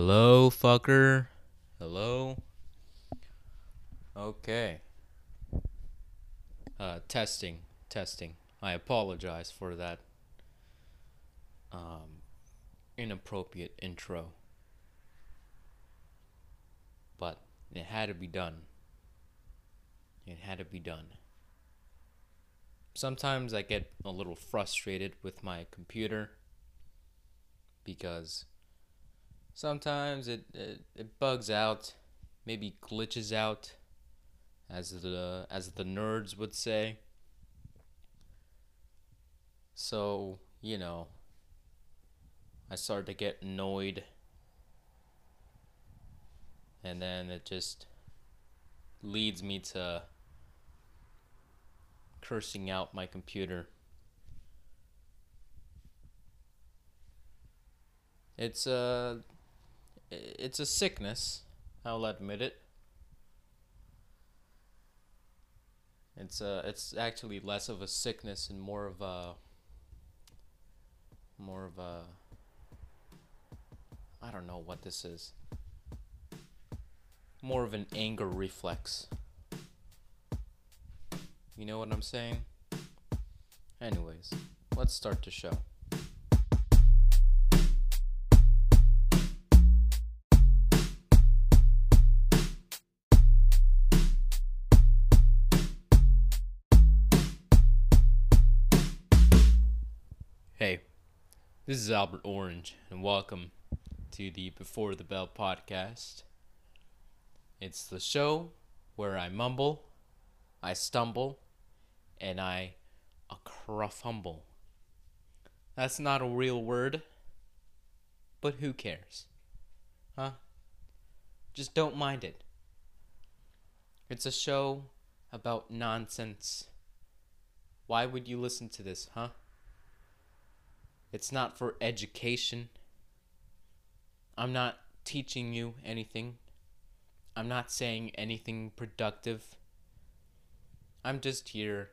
Hello, fucker. Hello. Okay. Uh, testing, testing. I apologize for that um, inappropriate intro. But it had to be done. It had to be done. Sometimes I get a little frustrated with my computer because sometimes it, it, it bugs out, maybe glitches out, as the as the nerds would say. So you know, I started to get annoyed, and then it just leads me to cursing out my computer. It's a it's a sickness, I'll admit it. It's uh it's actually less of a sickness and more of a more of a I don't know what this is. More of an anger reflex. You know what I'm saying? Anyways, let's start the show. This is Albert Orange, and welcome to the Before the Bell podcast. It's the show where I mumble, I stumble, and I a crufumble. That's not a real word, but who cares? Huh? Just don't mind it. It's a show about nonsense. Why would you listen to this, huh? It's not for education. I'm not teaching you anything. I'm not saying anything productive. I'm just here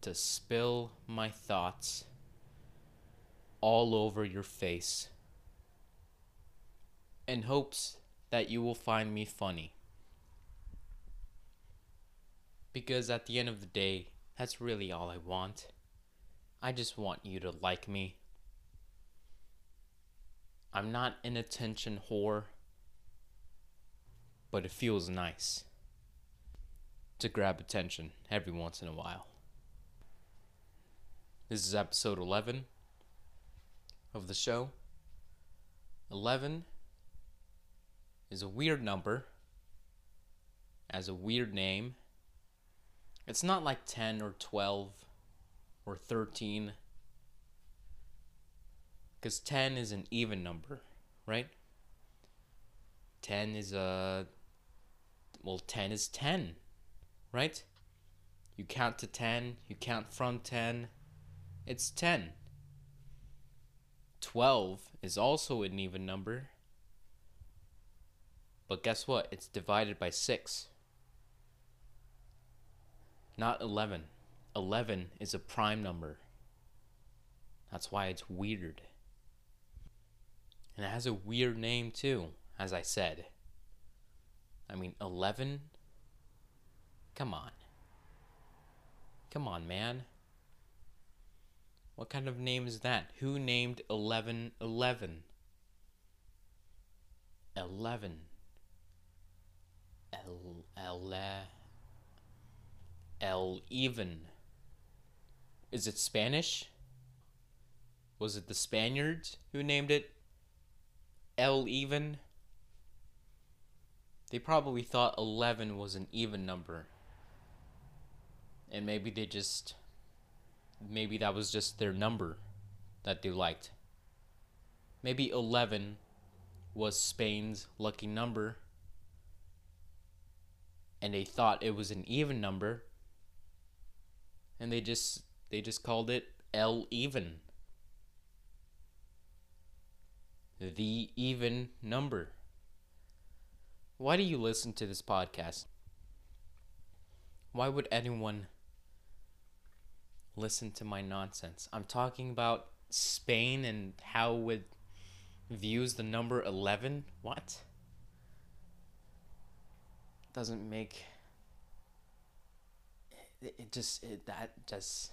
to spill my thoughts all over your face in hopes that you will find me funny. Because at the end of the day, that's really all I want. I just want you to like me. I'm not an attention whore, but it feels nice to grab attention every once in a while. This is episode 11 of the show. 11 is a weird number, has a weird name. It's not like 10 or 12 or 13 because 10 is an even number right? 10 is a well 10 is 10 right? You count to 10 you count from 10 it's 10 12 is also an even number. But guess what? It's divided by 6 not 11 11 is a prime number. That's why it's weird. And it has a weird name too, as I said. I mean, 11? Come on. Come on, man. What kind of name is that? Who named 11 11? 11. El, el, el even. Is it Spanish? Was it the Spaniards who named it El Even? They probably thought 11 was an even number. And maybe they just. Maybe that was just their number that they liked. Maybe 11 was Spain's lucky number. And they thought it was an even number. And they just they just called it L even. The even number. Why do you listen to this podcast? Why would anyone listen to my nonsense? I'm talking about Spain and how with views the number 11? What? Doesn't make it, it just it, that just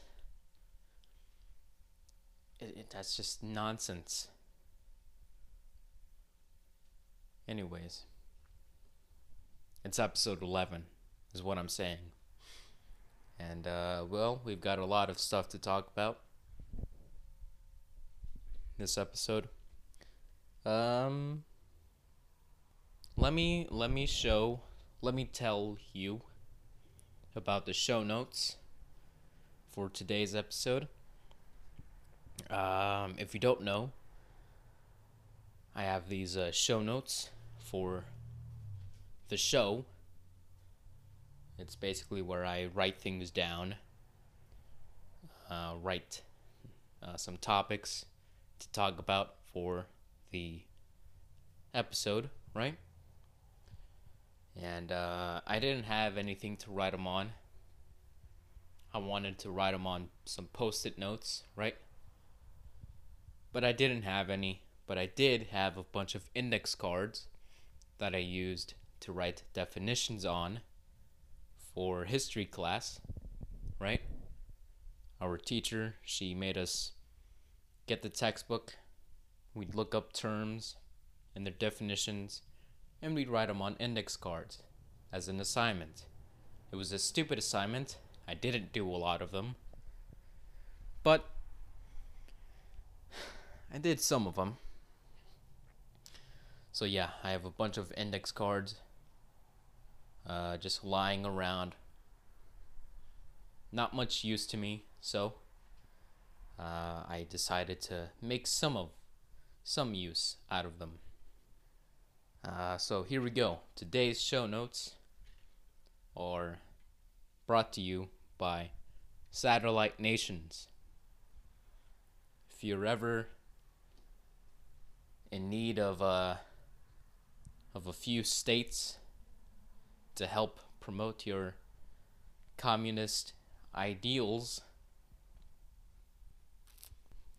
it, it that's just nonsense. Anyways, it's episode 11 is what I'm saying. And uh well, we've got a lot of stuff to talk about this episode. Um let me let me show let me tell you about the show notes for today's episode. Um, if you don't know, I have these uh, show notes for the show. It's basically where I write things down, uh, write uh, some topics to talk about for the episode, right? And uh, I didn't have anything to write them on. I wanted to write them on some post it notes, right? But I didn't have any. But I did have a bunch of index cards that I used to write definitions on for history class, right? Our teacher, she made us get the textbook. We'd look up terms and their definitions and we'd write them on index cards as an assignment. It was a stupid assignment. I didn't do a lot of them. But I did some of them. So yeah, I have a bunch of index cards uh, just lying around. Not much use to me, so uh, I decided to make some of some use out of them. Uh, so here we go. Today's show notes are brought to you by Satellite Nations. If you're ever in need of a uh, of a few states to help promote your communist ideals,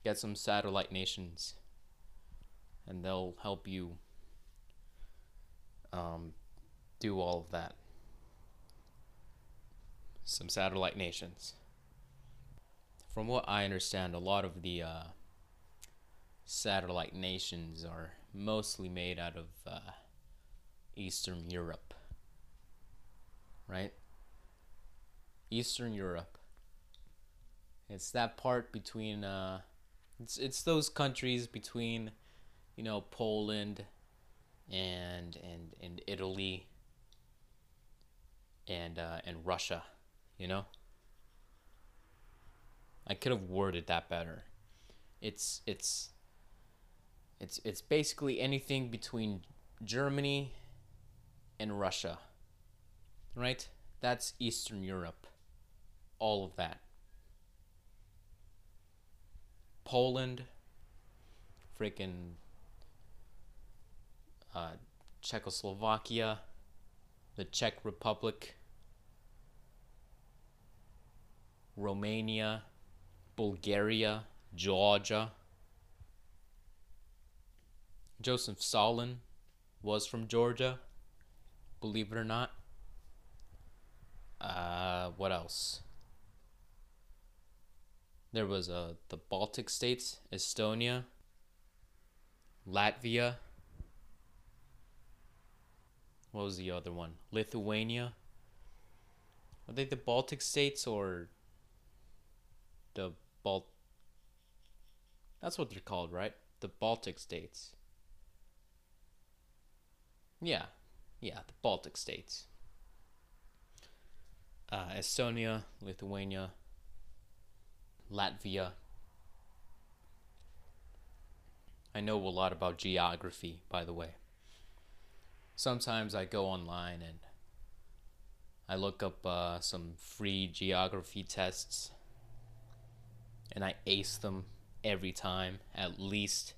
get some satellite nations and they'll help you um, do all of that. Some satellite nations. From what I understand, a lot of the uh, satellite nations are mostly made out of uh, Eastern Europe. Right? Eastern Europe. It's that part between uh, it's it's those countries between you know Poland and and and Italy and uh, and Russia, you know. I could have worded that better. It's it's it's it's basically anything between Germany and Russia. Right? That's Eastern Europe. All of that. Poland, freaking uh, Czechoslovakia, the Czech Republic, Romania, Bulgaria, Georgia. Joseph Stalin was from Georgia, believe it or not. Uh, what else? There was uh, the Baltic states, Estonia, Latvia, what was the other one? Lithuania. Are they the Baltic states or the Balt? That's what they're called, right? The Baltic states. Yeah, yeah, the Baltic states. Uh, Estonia, Lithuania, Latvia. I know a lot about geography, by the way sometimes I go online and I look up uh, some free geography tests and I ace them every time, at least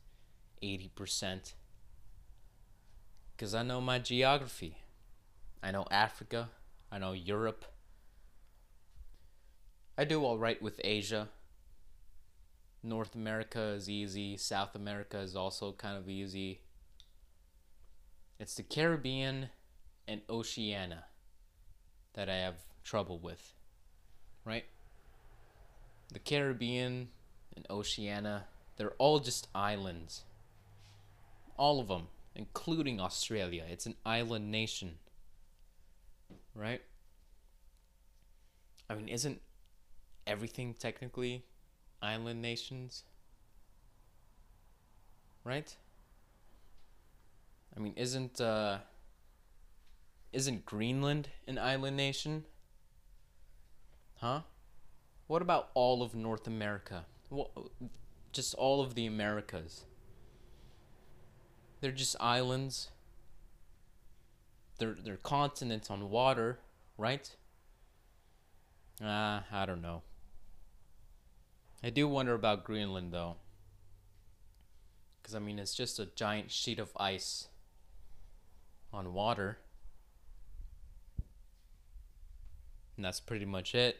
80%. Because I know my geography. I know Africa, I know Europe. I do alright with Asia, North America is easy. South America is also kind of easy. It's the Caribbean and Oceania that I have trouble with, right? The Caribbean and Oceania, they're all just islands. All of them, including Australia. It's an island nation, right? I mean, isn't everything technically island nations? Right? I mean, isn't uh isn't Greenland an island nation? Huh? What about all of North America? What, just all of the Americas? They're just islands. They're they're continents on water, right? Ah, uh, I don't know. I do wonder about Greenland though. Cuz I mean it's just a giant sheet of ice on water. And that's pretty much it.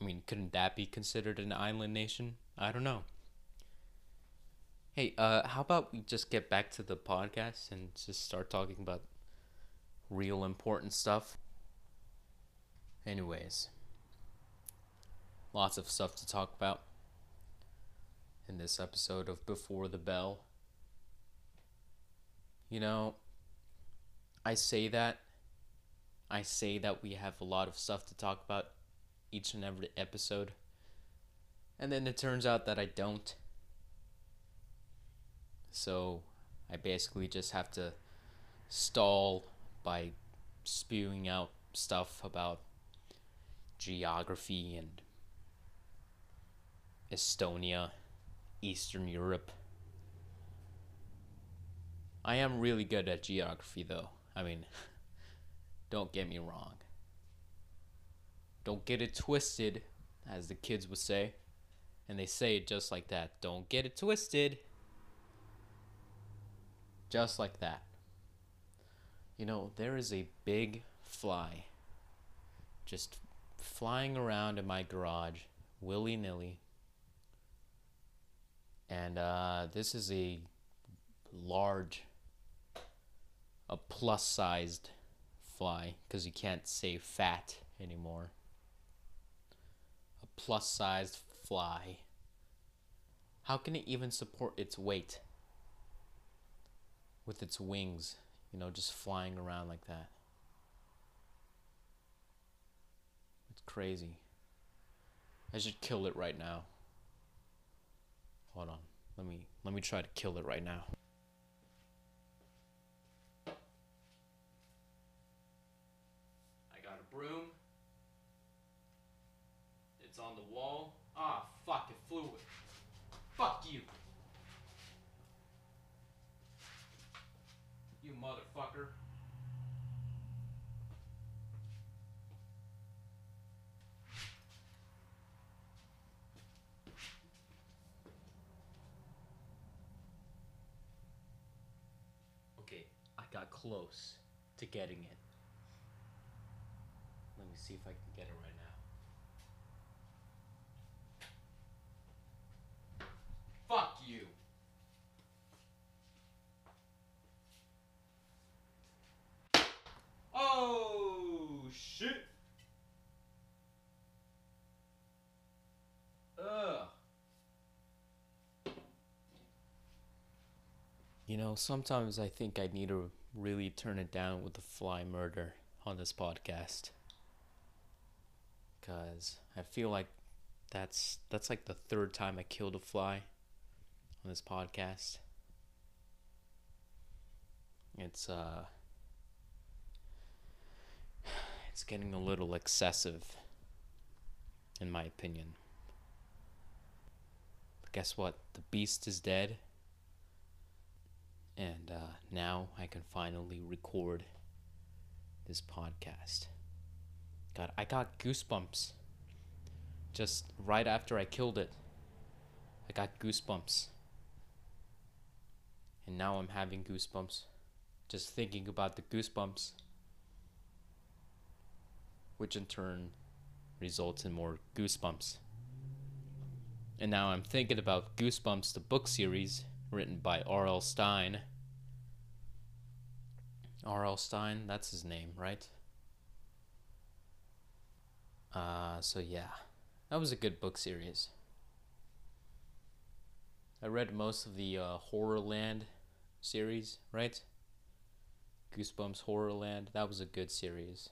I mean, couldn't that be considered an island nation? I don't know. Hey, uh, how about we just get back to the podcast and just start talking about real important stuff? Anyways, lots of stuff to talk about in this episode of Before the Bell. You know, I say that I say that we have a lot of stuff to talk about each and every episode. And then it turns out that I don't. So I basically just have to stall by spewing out stuff about geography and Estonia, Eastern Europe. I am really good at geography though. I mean, don't get me wrong. Don't get it twisted, as the kids would say. And they say it just like that. Don't get it twisted. Just like that. You know, there is a big fly just flying around in my garage willy nilly. And uh, this is a large, a plus sized fly because you can't say fat anymore. A plus sized fly. How can it even support its weight with its wings, you know, just flying around like that? It's crazy. I should kill it right now. Hold on. Let me let me try to kill it right now. I got a broom. It's on the wall. Ah, fuck, it flew. Fuck you. You motherfucker. Okay, I got close to getting it Let me see if I can get it right now. Fuck you. Oh shit. Ugh. You know, sometimes I think I need to really turn it down with the fly murder on this podcast because I feel like that's that's like the third time I killed a fly on this podcast. It's uh it's getting a little excessive in my opinion. But guess what? The beast is dead. And uh, now I can finally record this podcast. God, I got goosebumps. Just right after I killed it. I got goosebumps. And now I'm having goosebumps. Just thinking about the goosebumps. Which in turn results in more goosebumps. And now I'm thinking about Goosebumps, the book series written by R.L. Stine. R.L. Stine, that's his name, right? Uh, so yeah, that was a good book series. I read most of the uh, Horrorland series, right? Goosebumps Horrorland. That was a good series.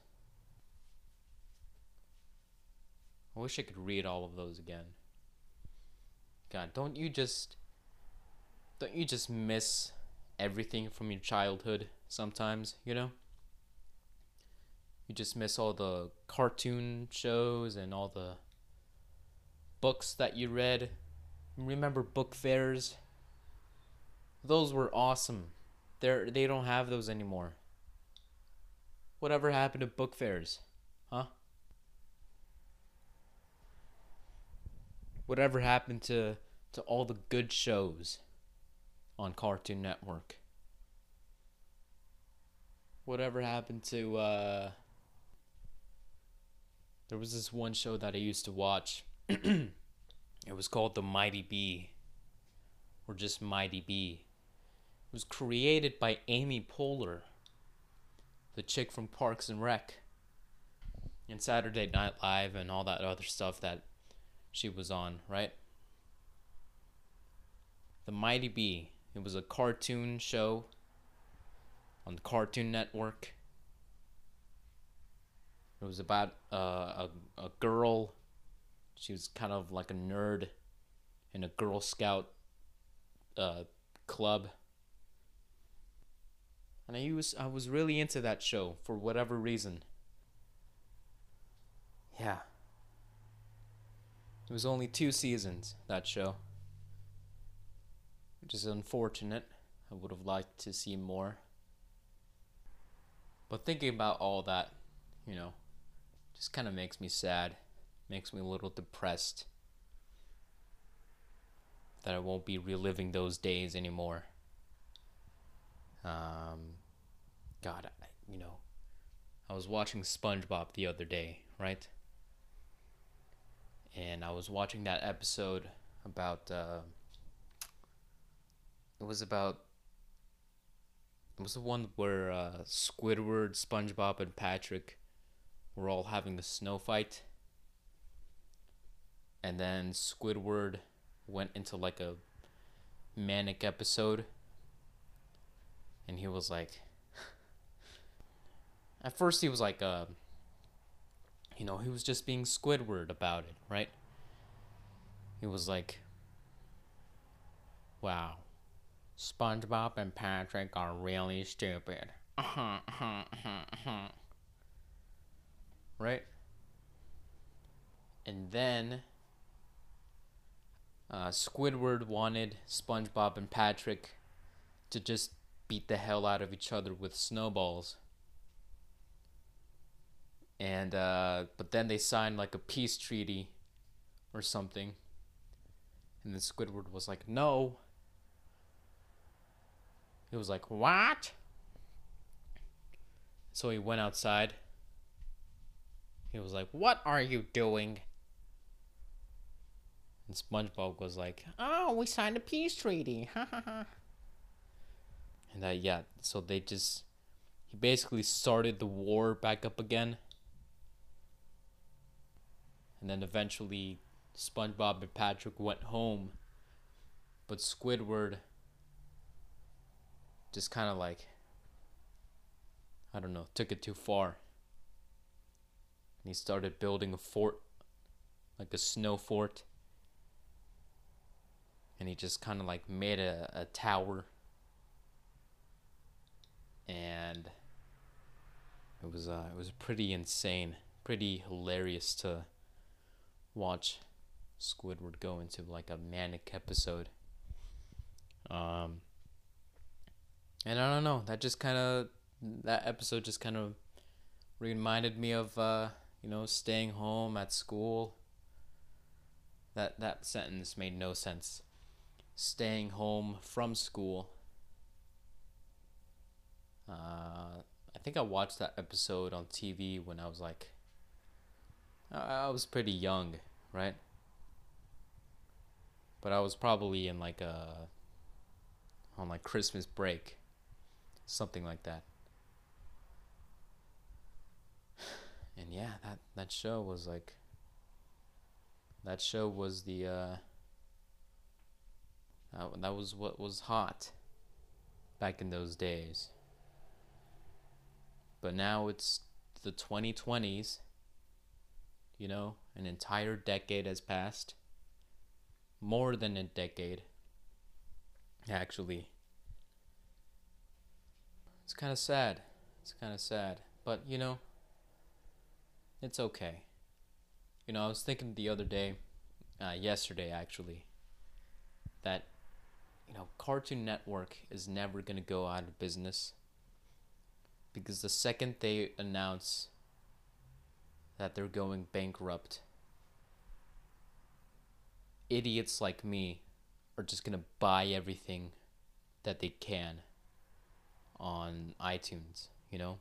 I wish I could read all of those again. God, don't you just don't you just miss everything from your childhood sometimes, you know? You just miss all the cartoon shows and all the books that you read. Remember book fairs? Those were awesome. They're they don't have those anymore. Whatever happened to book fairs? Huh? Whatever happened to to all the good shows on Cartoon Network? Whatever happened to uh There was this one show that I used to watch. it was called The Mighty B or just Mighty B It was created by Amy Poehler, the chick from Parks and Rec, and Saturday Night Live, and all that other stuff that she was on, right? The Mighty B. It was a cartoon show on the Cartoon Network. It was about uh, a a girl. She was kind of like a nerd in a Girl Scout uh, club and I was I was really into that show for whatever reason. Yeah. It was only two seasons that show. Which is unfortunate. I would have liked to see more. But thinking about all that, you know, just kind of makes me sad, makes me a little depressed that I won't be reliving those days anymore. Um, God, I, you know, I was watching SpongeBob the other day, right? And I was watching that episode about. Uh, was about. It was the one where uh, Squidward, SpongeBob, and Patrick were all having a snow fight. And then Squidward went into like a manic episode and he was like at first he was like uh you know he was just being squidward about it right he was like wow spongebob and patrick are really stupid right and then uh, squidward wanted spongebob and patrick to just beat the hell out of each other with snowballs. And uh, but then they signed like a peace treaty or something. And then Squidward was like, "No." He was like, "What?" So he went outside. He was like, "What are you doing?" And SpongeBob was like, "Oh, we signed a peace treaty." Ha ha ha and that yeah so they just he basically started the war back up again and then eventually SpongeBob and Patrick went home but Squidward just kind of like I don't know took it too far. And he started building a fort like a snow fort. And he just kind of like made a, a tower. And it was uh, it was pretty insane, pretty hilarious to watch Squidward go into like a manic episode. Um, and I don't know, that just kind of that episode just kind of reminded me of uh, you know staying home at school. That that sentence made no sense. Staying home from school uh, I think I watched that episode on TV when I was like, I was pretty young, right? but I was probably in like a on like Christmas break, something like that. And yeah, that that show was like that show was the uh that, that was what was hot back in those days. But now it's the 2020s. You know, an entire decade has passed. More than a decade. Actually. It's kind of sad. It's kind of sad. But, you know, it's okay. You know, I was thinking the other day, uh, yesterday actually, that, you know, Cartoon Network is never going to go out of business because the second they announce that they're going bankrupt, idiots like me are just gonna buy everything that they can on iTunes, you know?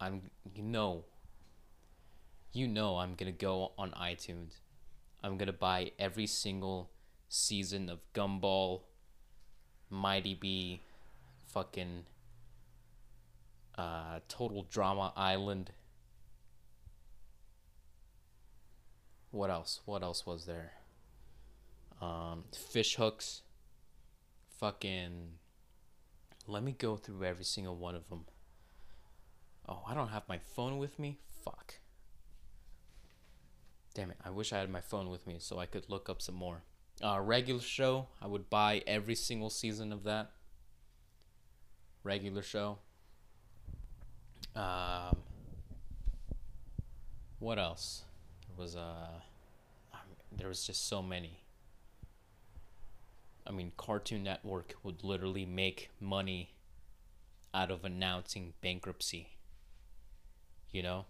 I'm you know you know I'm gonna go on iTunes. I'm gonna buy every single season of Gumball, Mighty B, fucking uh, Total Drama Island. What else? What else was there? Um, fish hooks. Fucking. Let me go through every single one of them. Oh, I don't have my phone with me? Fuck. Damn it, I wish I had my phone with me so I could look up some more. Uh, regular show, I would buy every single season of that. Regular show. Um, what else? There was uh, there was just so many. I mean, Cartoon Network would literally make money out of announcing bankruptcy. You know?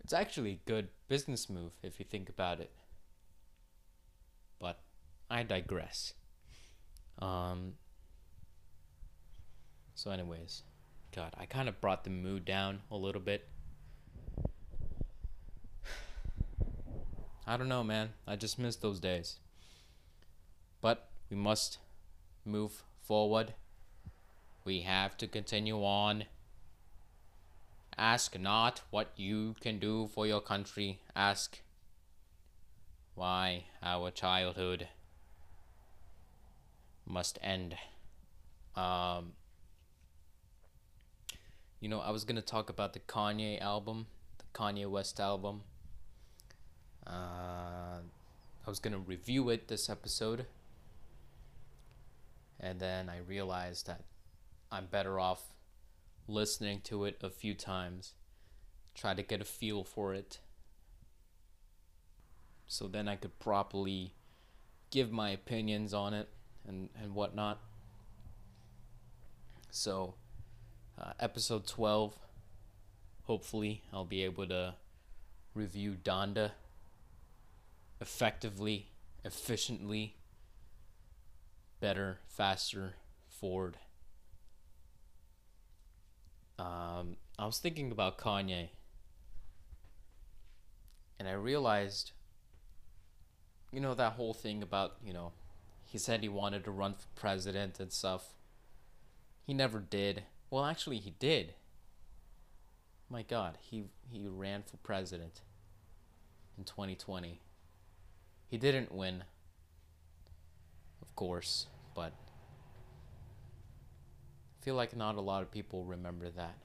It's actually a good business move if you think about it. But I digress. Um, so, anyways, God, I kind of brought the mood down a little bit. I don't know, man. I just miss those days. But we must move forward. We have to continue on. Ask not what you can do for your country. Ask why our childhood must end. Um, you know, I was gonna talk about the Kanye album, the Kanye West album. Uh, I was gonna review it this episode, and then I realized that I'm better off listening to it a few times, try to get a feel for it, so then I could properly give my opinions on it and and whatnot. So uh, episode 12. Hopefully, I'll be able to review Donda effectively, efficiently, better, faster, forward. Um, I was thinking about Kanye, and I realized, you know, that whole thing about, you know, he said he wanted to run for president and stuff. He never did. Well, actually, he did. My God, he he ran for president in 2020. He didn't win, of course, but I feel like not a lot of people remember that.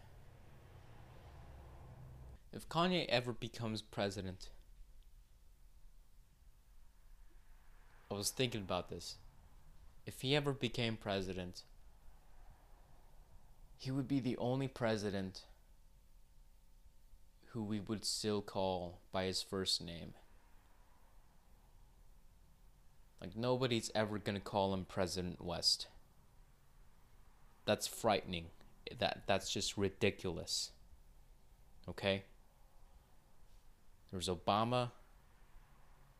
If Kanye ever becomes president, I was thinking about this. If he ever became president, he would be the only president who we would still call by his first name. Like nobody's ever going to call him President West. That's frightening. That that's just ridiculous. Okay? There's Obama,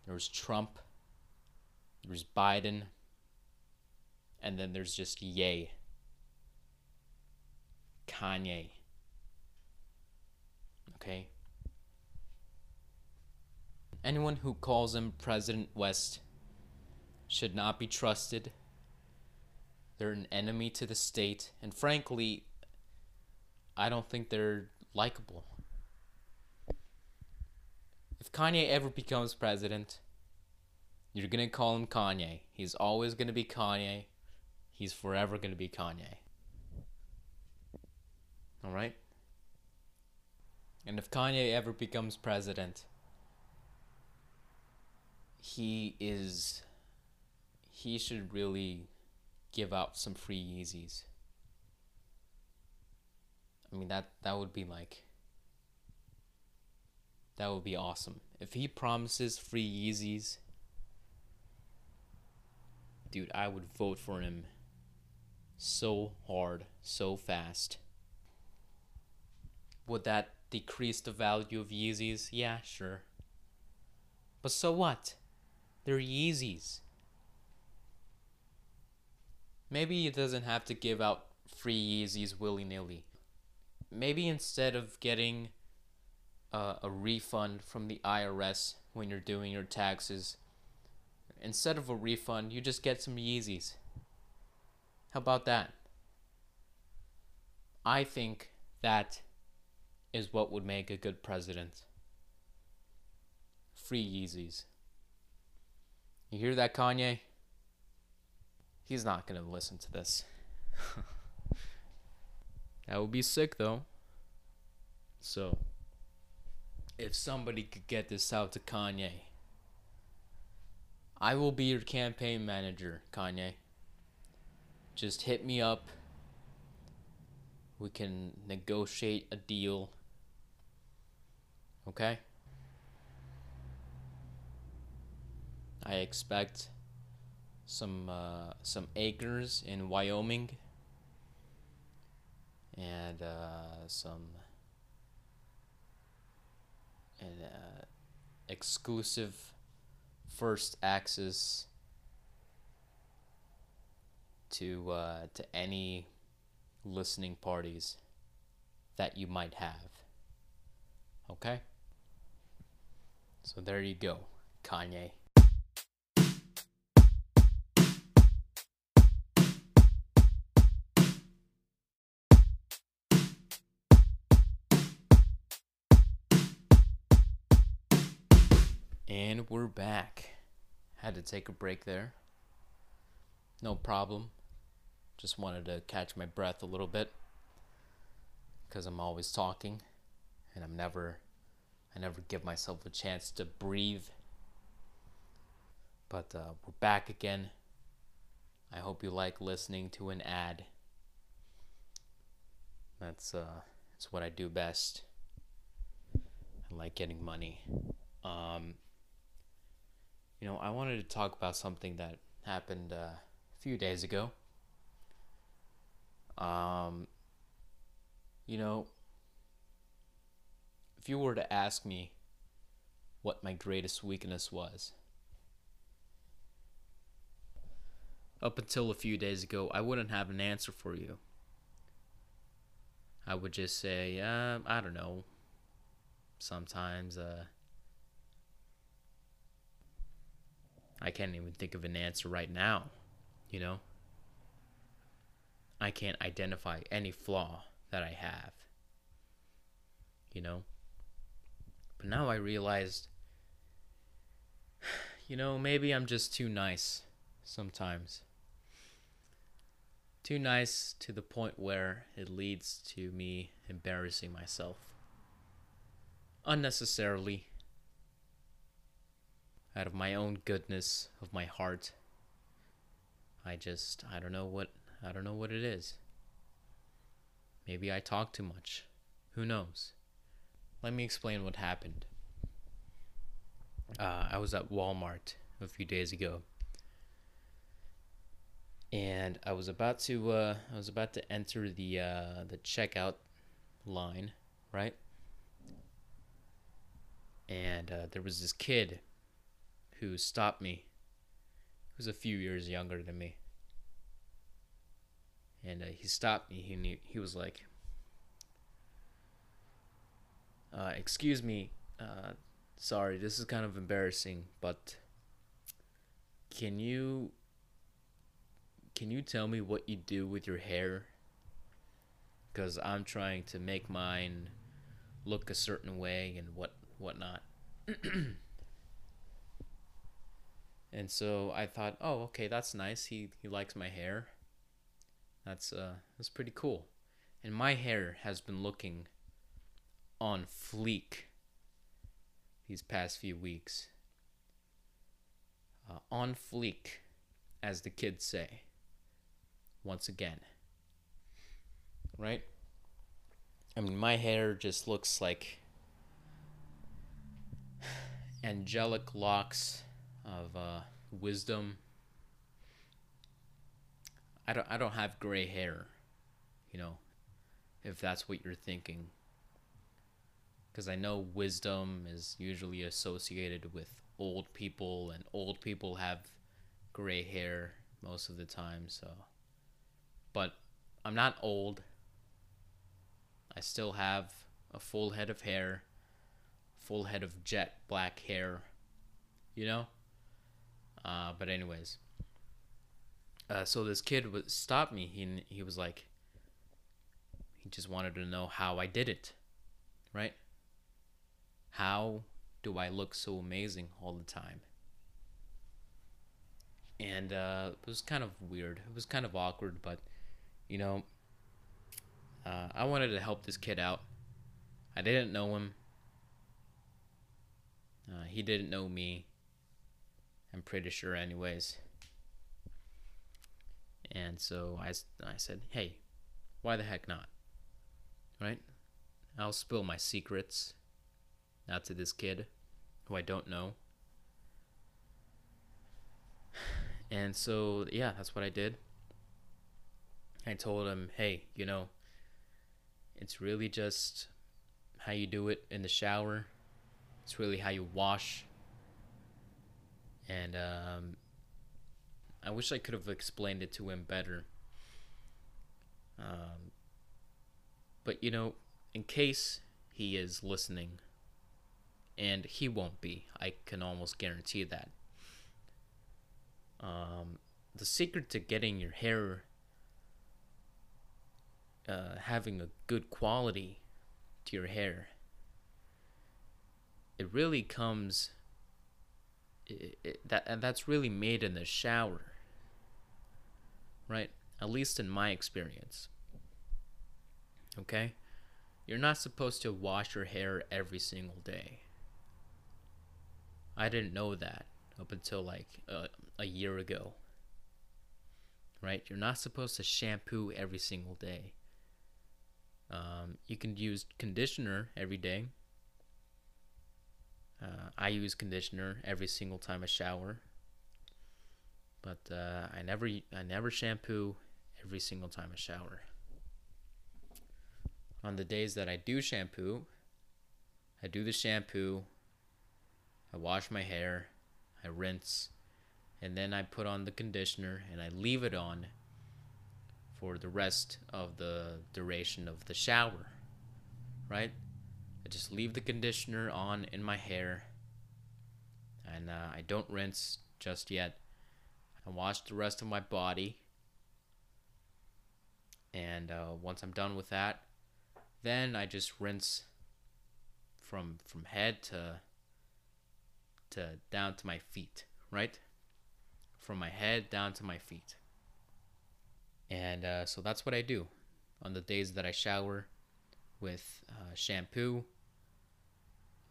there's Trump, there's Biden, and then there's just Yay. Kanye. Okay? anyone who calls him President West should not be trusted. They're an enemy to the state, and frankly, I don't think they're likable. If Kanye ever becomes president, you're gonna call him Kanye. He's always gonna be Kanye. He's forever gonna be Kanye. Alright? And if Kanye ever becomes president, he is. He should really give out some free Yeezys. I mean that that would be like that would be awesome. If he promises free Yeezys, dude, I would vote for him so hard, so fast. Would that decrease the value of Yeezys? Yeah, sure. But so what? They're Yeezys. Maybe he doesn't have to give out free Yeezys willy nilly. Maybe instead of getting uh, a refund from the IRS when you're doing your taxes, instead of a refund, you just get some Yeezys. How about that? I think that is what would make a good president. Free Yeezys. You hear that, Kanye? He's not going to listen to this. that would be sick, though. So, if somebody could get this out to Kanye, I will be your campaign manager, Kanye. Just hit me up. We can negotiate a deal. Okay? I expect some uh, some acres in Wyoming and uh, some an uh, exclusive first access to uh, to any listening parties that you might have. Okay? So there you go, Kanye. And we're back. Had to take a break there. No problem. Just wanted to catch my breath a little bit because I'm always talking and I'm never I never give myself a chance to breathe. But uh, we're back again. I hope you like listening to an ad. That's uh, that's what I do best. I like getting money. Um, you know, I wanted to talk about something that happened uh, a few days ago. Um, you know, if you were to ask me what my greatest weakness was, up until a few days ago, I wouldn't have an answer for you. I would just say, uh, I don't know. Sometimes, uh, I can't even think of an answer right now, you know? I can't identify any flaw that I have, you know? But now I realized, you know, maybe I'm just too nice sometimes. Too nice to the point where it leads to me embarrassing myself. Unnecessarily. Out of my own goodness of my heart. I just I don't know what I don't know what it is. Maybe I talk too much. Who knows? Let me explain what happened. Uh, I was at Walmart a few days ago, and I was about to uh, I was about to enter the uh, the checkout line, right? And uh, there was this kid who stopped me. who's a few years younger than me, and uh, he stopped me. He knew, he was like, uh, "Excuse me, uh, sorry, this is kind of embarrassing, but can you can you tell me what you do with your hair? Cuz I'm trying to make mine look a certain way and what whatnot. and so I thought, "Oh, okay, that's nice. He he likes my hair." That's uh that's pretty cool. And my hair has been looking on fleek these past few weeks. Uh, on fleek, as the kids say. Once again. Right? I mean, my hair just looks like angelic locks of uh, wisdom I don't I don't have gray hair, you know, if that's what you're thinking. Cuz I know wisdom is usually associated with old people and old people have gray hair most of the time, so but I'm not old. I still have a full head of hair, full head of jet black hair, you know? Uh, but anyways, uh, so this kid would stop me. He he was like, he just wanted to know how I did it, right? How do I look so amazing all the time? And uh, it was kind of weird. It was kind of awkward, but you know, uh, I wanted to help this kid out. I didn't know him. Uh, he didn't know me. I'm pretty sure, anyways. And so I, I said, hey, why the heck not? Right? I'll spill my secrets out to this kid who I don't know. And so, yeah, that's what I did. I told him, hey, you know, it's really just how you do it in the shower. It's really how you wash. And um, I wish I could have explained it to him better. Um, but you know, in case he is listening, and he won't be, I can almost guarantee that. Um, the secret to getting your hair uh, having a good quality to your hair, it really comes. That and that's really made in the shower right? At least in my experience. Okay? You're not supposed to wash your hair every single day. I didn't know that up until like uh, a year ago. Right? You're not supposed to shampoo every single day. Um, you can use conditioner every day. Uh, I use conditioner every single time I shower. But uh, I never I never shampoo every single time I shower. On the days that I do shampoo, I do the shampoo, I wash my hair, I rinse, and then I put on the conditioner and I leave it on for the rest of the duration of the shower. Right? Just leave the conditioner on in my hair and uh, I don't rinse just yet I wash the rest of my body. And uh, once I'm done with that, then I just rinse from from head to to down to my feet, right? From my head down to my feet. And uh, so that's what I do on the days that I shower with uh, shampoo.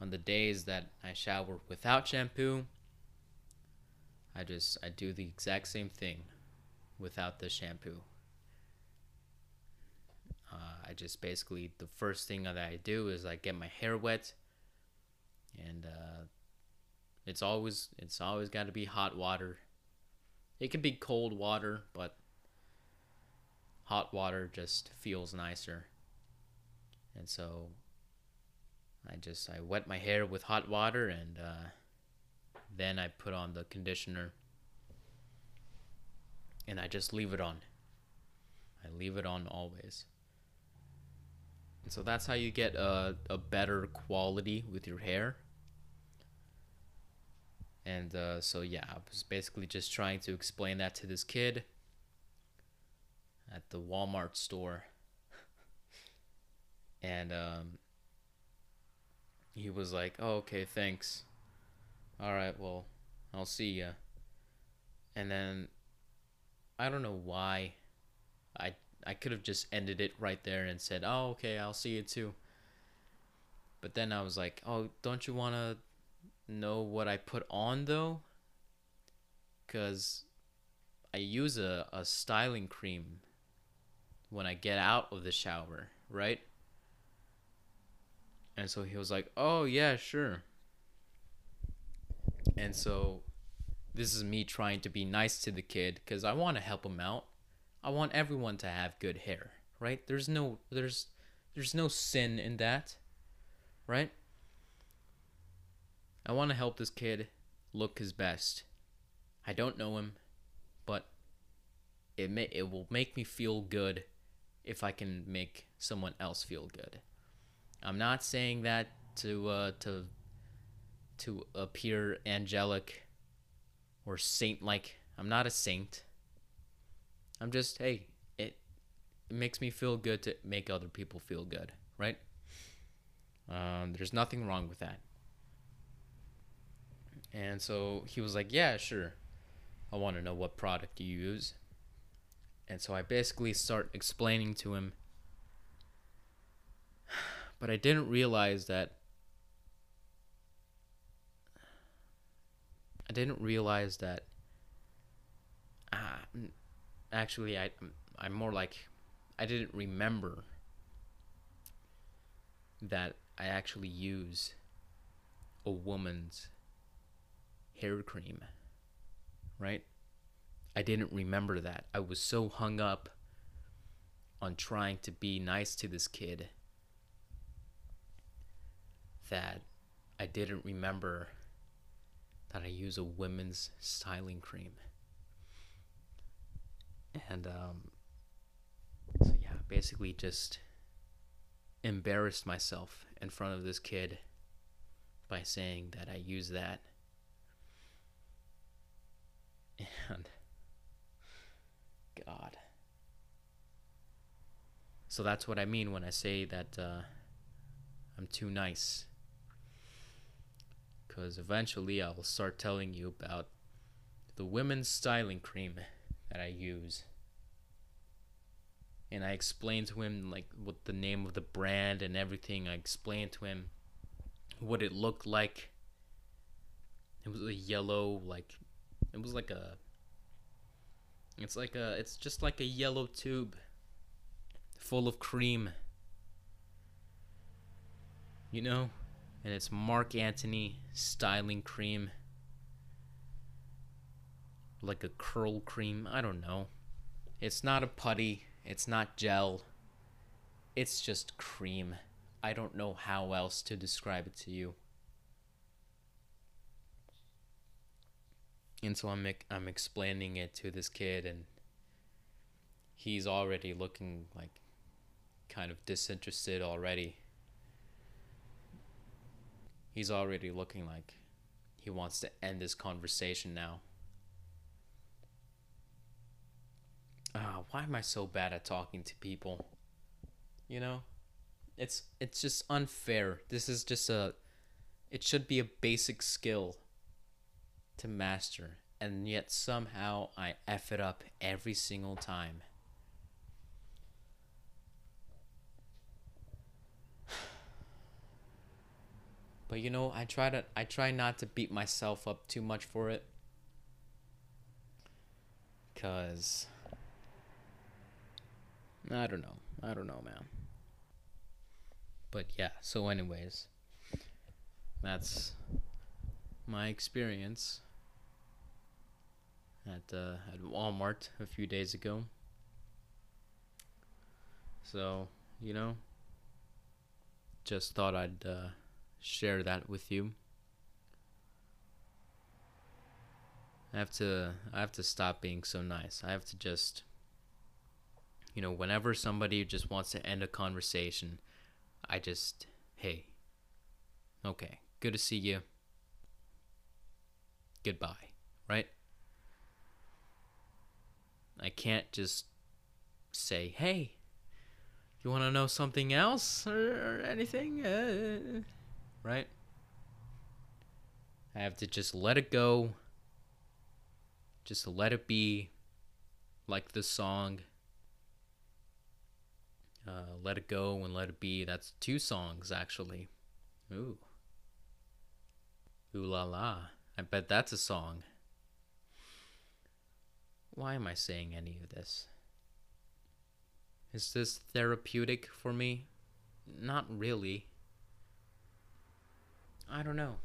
On the days that I shower without shampoo, I just I do the exact same thing without the shampoo. Uh, I just basically the first thing that I do is I get my hair wet, and uh, it's always it's always got to be hot water. It can be cold water, but hot water just feels nicer. And so I just I wet my hair with hot water and. Uh, then I put on the conditioner and I just leave it on. I leave it on always. And so that's how you get a, a better quality with your hair. And uh, so, yeah, I was basically just trying to explain that to this kid at the Walmart store. and um, he was like, oh, okay, thanks. All right, well, I'll see ya. And then I don't know why I I could have just ended it right there and said, "Oh, okay, I'll see you too." But then I was like, "Oh, don't you want to know what I put on though?" Cuz I use a a styling cream when I get out of the shower, right? And so he was like, "Oh, yeah, sure." And so this is me trying to be nice to the kid cuz I want to help him out. I want everyone to have good hair, right? There's no there's there's no sin in that, right? I want to help this kid look his best. I don't know him, but it may it will make me feel good if I can make someone else feel good. I'm not saying that to uh, to to appear angelic or saint like. I'm not a saint. I'm just hey, it it makes me feel good to make other people feel good, right? Um, there's nothing wrong with that. And so he was like, "Yeah, sure. I want to know what product you use." And so I basically start explaining to him. But I didn't realize that I didn't realize that uh, actually I I'm more like I didn't remember that I actually use a woman's hair cream. Right? I didn't remember that. I was so hung up on trying to be nice to this kid that I didn't remember that I use a women's styling cream. And um so yeah, basically just embarrassed myself in front of this kid by saying that I use that. And God. So that's what I mean when I say that uh, I'm too nice. Because eventually I will start telling you about the women's styling cream that I use. And I explained to him like what the name of the brand and everything. I explained to him what it looked like. It was a yellow like it was like a it's like a it's just like a yellow tube full of cream. You know? And it's Marc Anthony styling cream. Like a curl cream, I don't know. It's not a putty, it's not gel. It's just cream. I don't know how else to describe it to you. and so I'm I'm explaining it to this kid, and he's already looking like kind of disinterested already. He's already looking like he wants to end this conversation now. Ah, why am I so bad at talking to people? You know, it's it's just unfair. This is just a it should be a basic skill to master, and yet somehow I F it up every single time. But you know, I try to I try not to beat myself up too much for it. Cause I don't know. I don't know, man. But yeah, so anyways, that's my experience at uh, at Walmart a few days ago. So you know, just thought I'd uh, share that with you. I have to I have to stop being so nice. I have to just you know, whenever somebody just wants to end a conversation, I just hey. Okay, good to see you. goodbye, right? I can't just say, "Hey, you want to know something else or, anything?" Uh, right? I have to just let it go. Just let it be like the song uh, Let It Go and Let It Be. That's two songs, actually. Ooh. Ooh la la. I bet that's a song. Why am I saying any of this? Is this therapeutic for me? Not really. I don't know.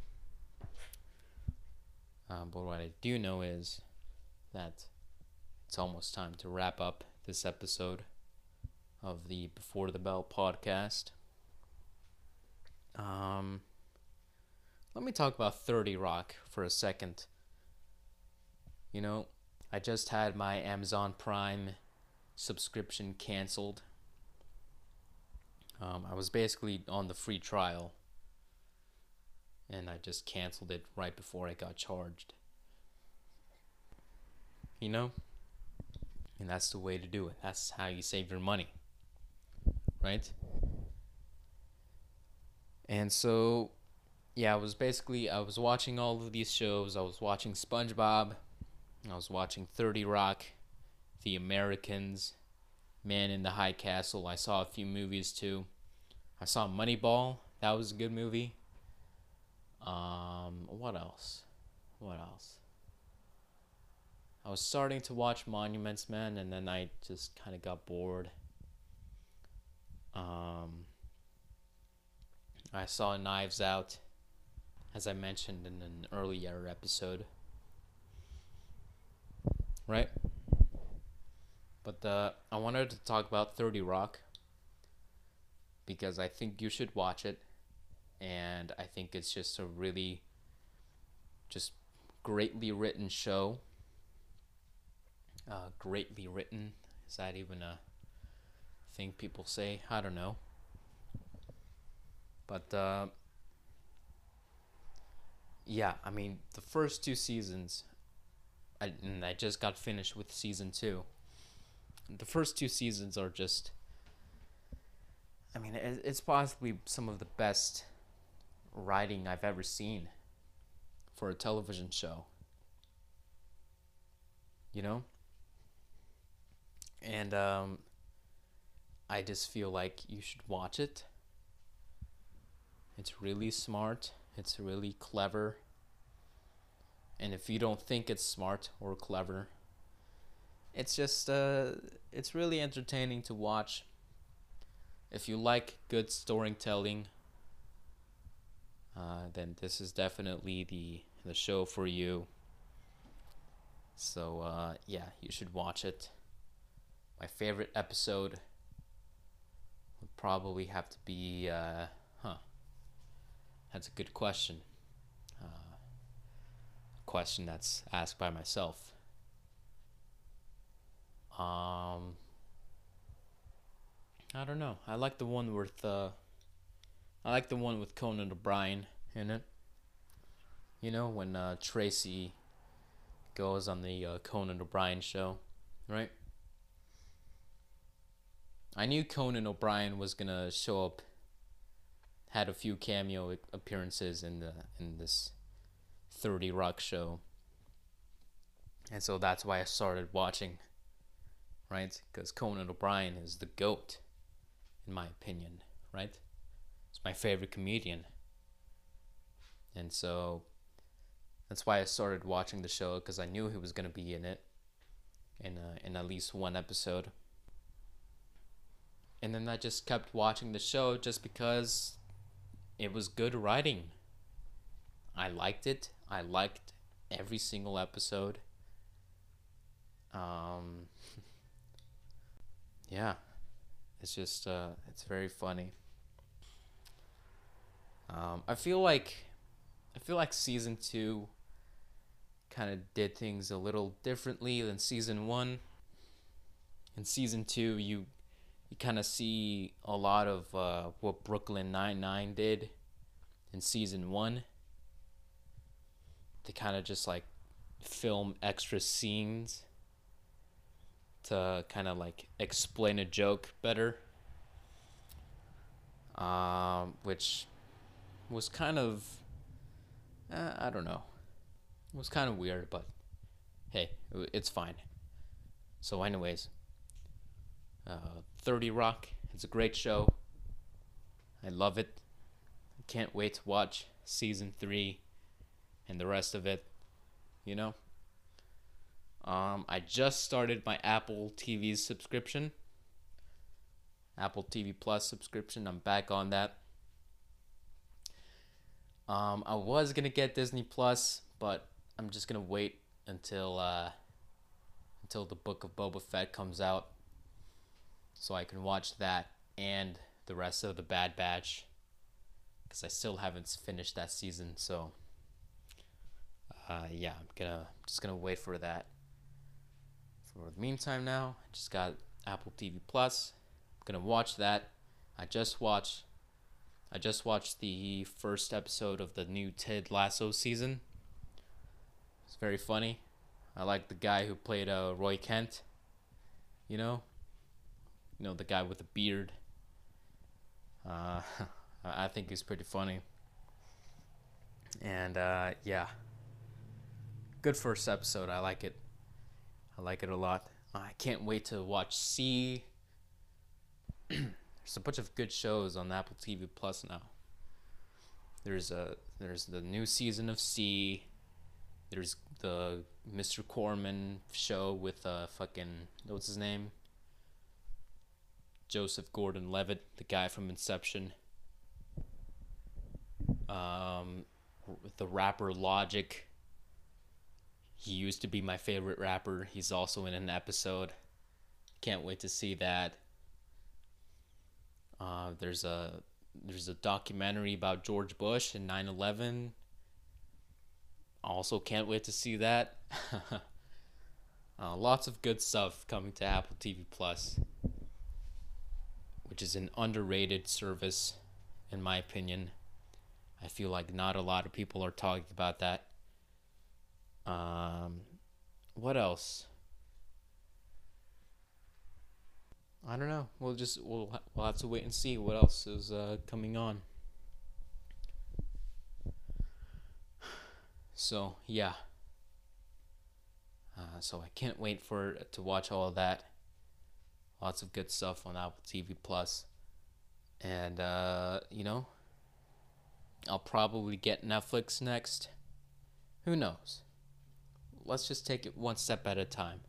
Uh, but what I do know is that it's almost time to wrap up this episode of the Before the Bell podcast. Um, let me talk about 30 Rock for a second. You know, I just had my Amazon Prime subscription canceled. Um, I was basically on the free trial and I just canceled it right before I got charged. You know? And that's the way to do it. That's how you save your money. Right? And so yeah, I was basically I was watching all of these shows. I was watching SpongeBob, I was watching 30 Rock, The Americans, Man in the High Castle. I saw a few movies too. I saw Moneyball. That was a good movie. Um, what else? What else? I was starting to watch Monuments Men, and then I just kind of got bored. Um, I saw Knives Out, as I mentioned in an earlier episode. Right? But uh, I wanted to talk about 30 Rock because I think you should watch it and I think it's just a really just greatly written show. Uh, greatly written is that even a thing people say? I don't know. But uh, yeah, I mean the first two seasons, I, and I just got finished with season two. The first two seasons are just. I mean, it's possibly some of the best writing I've ever seen for a television show. You know? And um, I just feel like you should watch it. It's really smart, it's really clever. And if you don't think it's smart or clever, it's just uh, it's really entertaining to watch. If you like good storytelling, uh, then this is definitely the the show for you. So uh, yeah, you should watch it. My favorite episode would probably have to be, uh, huh? That's a good question. Uh, question that's asked by myself. Um, I don't know. I like the one with uh, I like the one with Conan O'Brien in it. You know, when uh, Tracy goes on the uh, Conan O'Brien show, right? I knew Conan O'Brien was gonna show up. Had a few cameo appearances in the in this Thirty Rock show, and so that's why I started watching. Right, because Conan O'Brien is the goat, in my opinion. Right my favorite comedian. And so that's why I started watching the show because I knew he was going to be in it in uh, in at least one episode. And then I just kept watching the show just because it was good writing. I liked it. I liked every single episode. Um yeah. It's just uh it's very funny. Um, I feel like I feel like season two kind of did things a little differently than season one. In season two, you you kind of see a lot of uh, what Brooklyn Nine Nine did in season one. they kind of just like film extra scenes to kind of like explain a joke better. Um, which was kind of, uh, I don't know, it was kind of weird, but hey, it's fine. So, anyways, uh, 30 Rock, it's a great show. I love it. I can't wait to watch season three and the rest of it, you know? Um, I just started my Apple TV subscription. Apple TV Plus subscription. I'm back on that. Um, I was gonna get Disney Plus, but I'm just gonna wait until uh, until the Book of Boba Fett comes out, so I can watch that and the rest of the Bad Batch, because I still haven't finished that season. So, uh, yeah, I'm gonna just gonna wait for that for the meantime now, I just got Apple TV Plus. I'm gonna watch that. I just watched I just watched the first episode of the new Ted Lasso season. It's very funny. I like the guy who played uh, Roy Kent. You know, you know the guy with the beard. Uh, I think he's pretty funny. And uh, yeah, good first episode. I like it. I like it a lot. I can't wait to watch See. There's a bunch of good shows on Apple TV Plus now. There's a there's the new season of See. There's the Mr. Corman show with uh fucking what's his name? Joseph Gordon-Levitt, the guy from Inception. Um, the rapper Logic he used to be my favorite rapper. He's also in an episode. Can't wait to see that. Uh, there's a there's a documentary about George Bush and 9/11. Also, can't wait to see that. uh, lots of good stuff coming to Apple TV Plus, which is an underrated service, in my opinion. I feel like not a lot of people are talking about that. Um, what else? I don't know. We'll just we'll we'll have to wait and see what else is uh, coming on. So yeah. Uh, so I can't wait for to watch all of that. Lots of good stuff on Apple TV Plus, and uh, you know, I'll probably get Netflix next. Who knows? let's just take it one step at a time.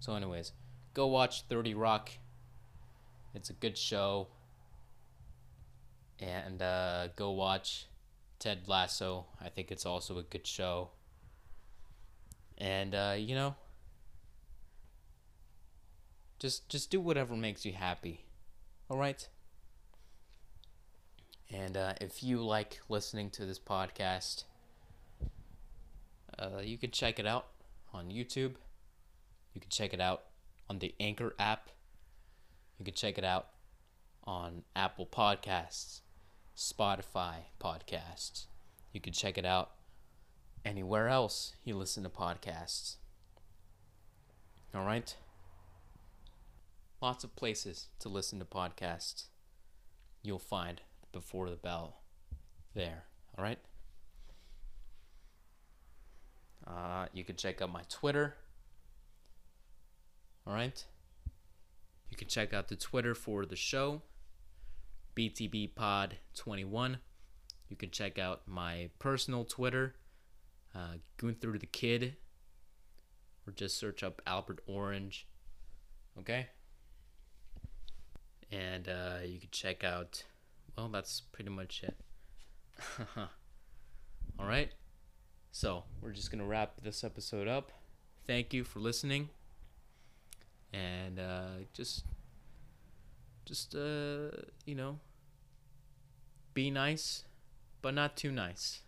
So, anyways, go watch 30 Rock. It's a good show. And uh, go watch Ted Lasso. I think it's also a good show. And uh, you know, just just do whatever makes you happy. All right. And uh, if you like listening to this podcast, uh, you can check it out on YouTube. You can check it out on the Anchor app. You can check it out on Apple Podcasts, Spotify Podcasts. You can check it out anywhere else you listen to podcasts. All right? Lots of places to listen to podcasts. You'll find before the bell there. All right? Uh, you can check out my Twitter. All right. Can check out the Twitter for the show, BTB Pod 21. You can check out my personal Twitter, uh, Gunther the Kid, or just search up Albert Orange. Okay. And uh, you can check out, well, that's pretty much it. All right. So we're just gonna wrap this episode up. Thank you for listening, and uh, just, just uh, you know, be nice, but not too nice.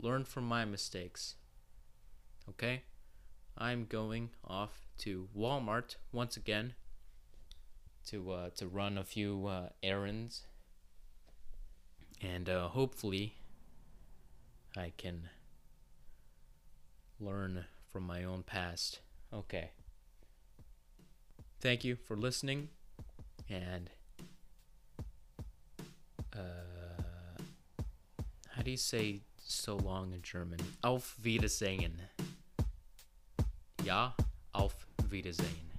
Learn from my mistakes. Okay, I'm going off to Walmart once again to uh, to run a few uh, errands, and uh, hopefully I can learn from my own past. Okay. Thank you for listening, and uh, how do you say so long in German? Auf Wiedersehen. Ja, auf Wiedersehen.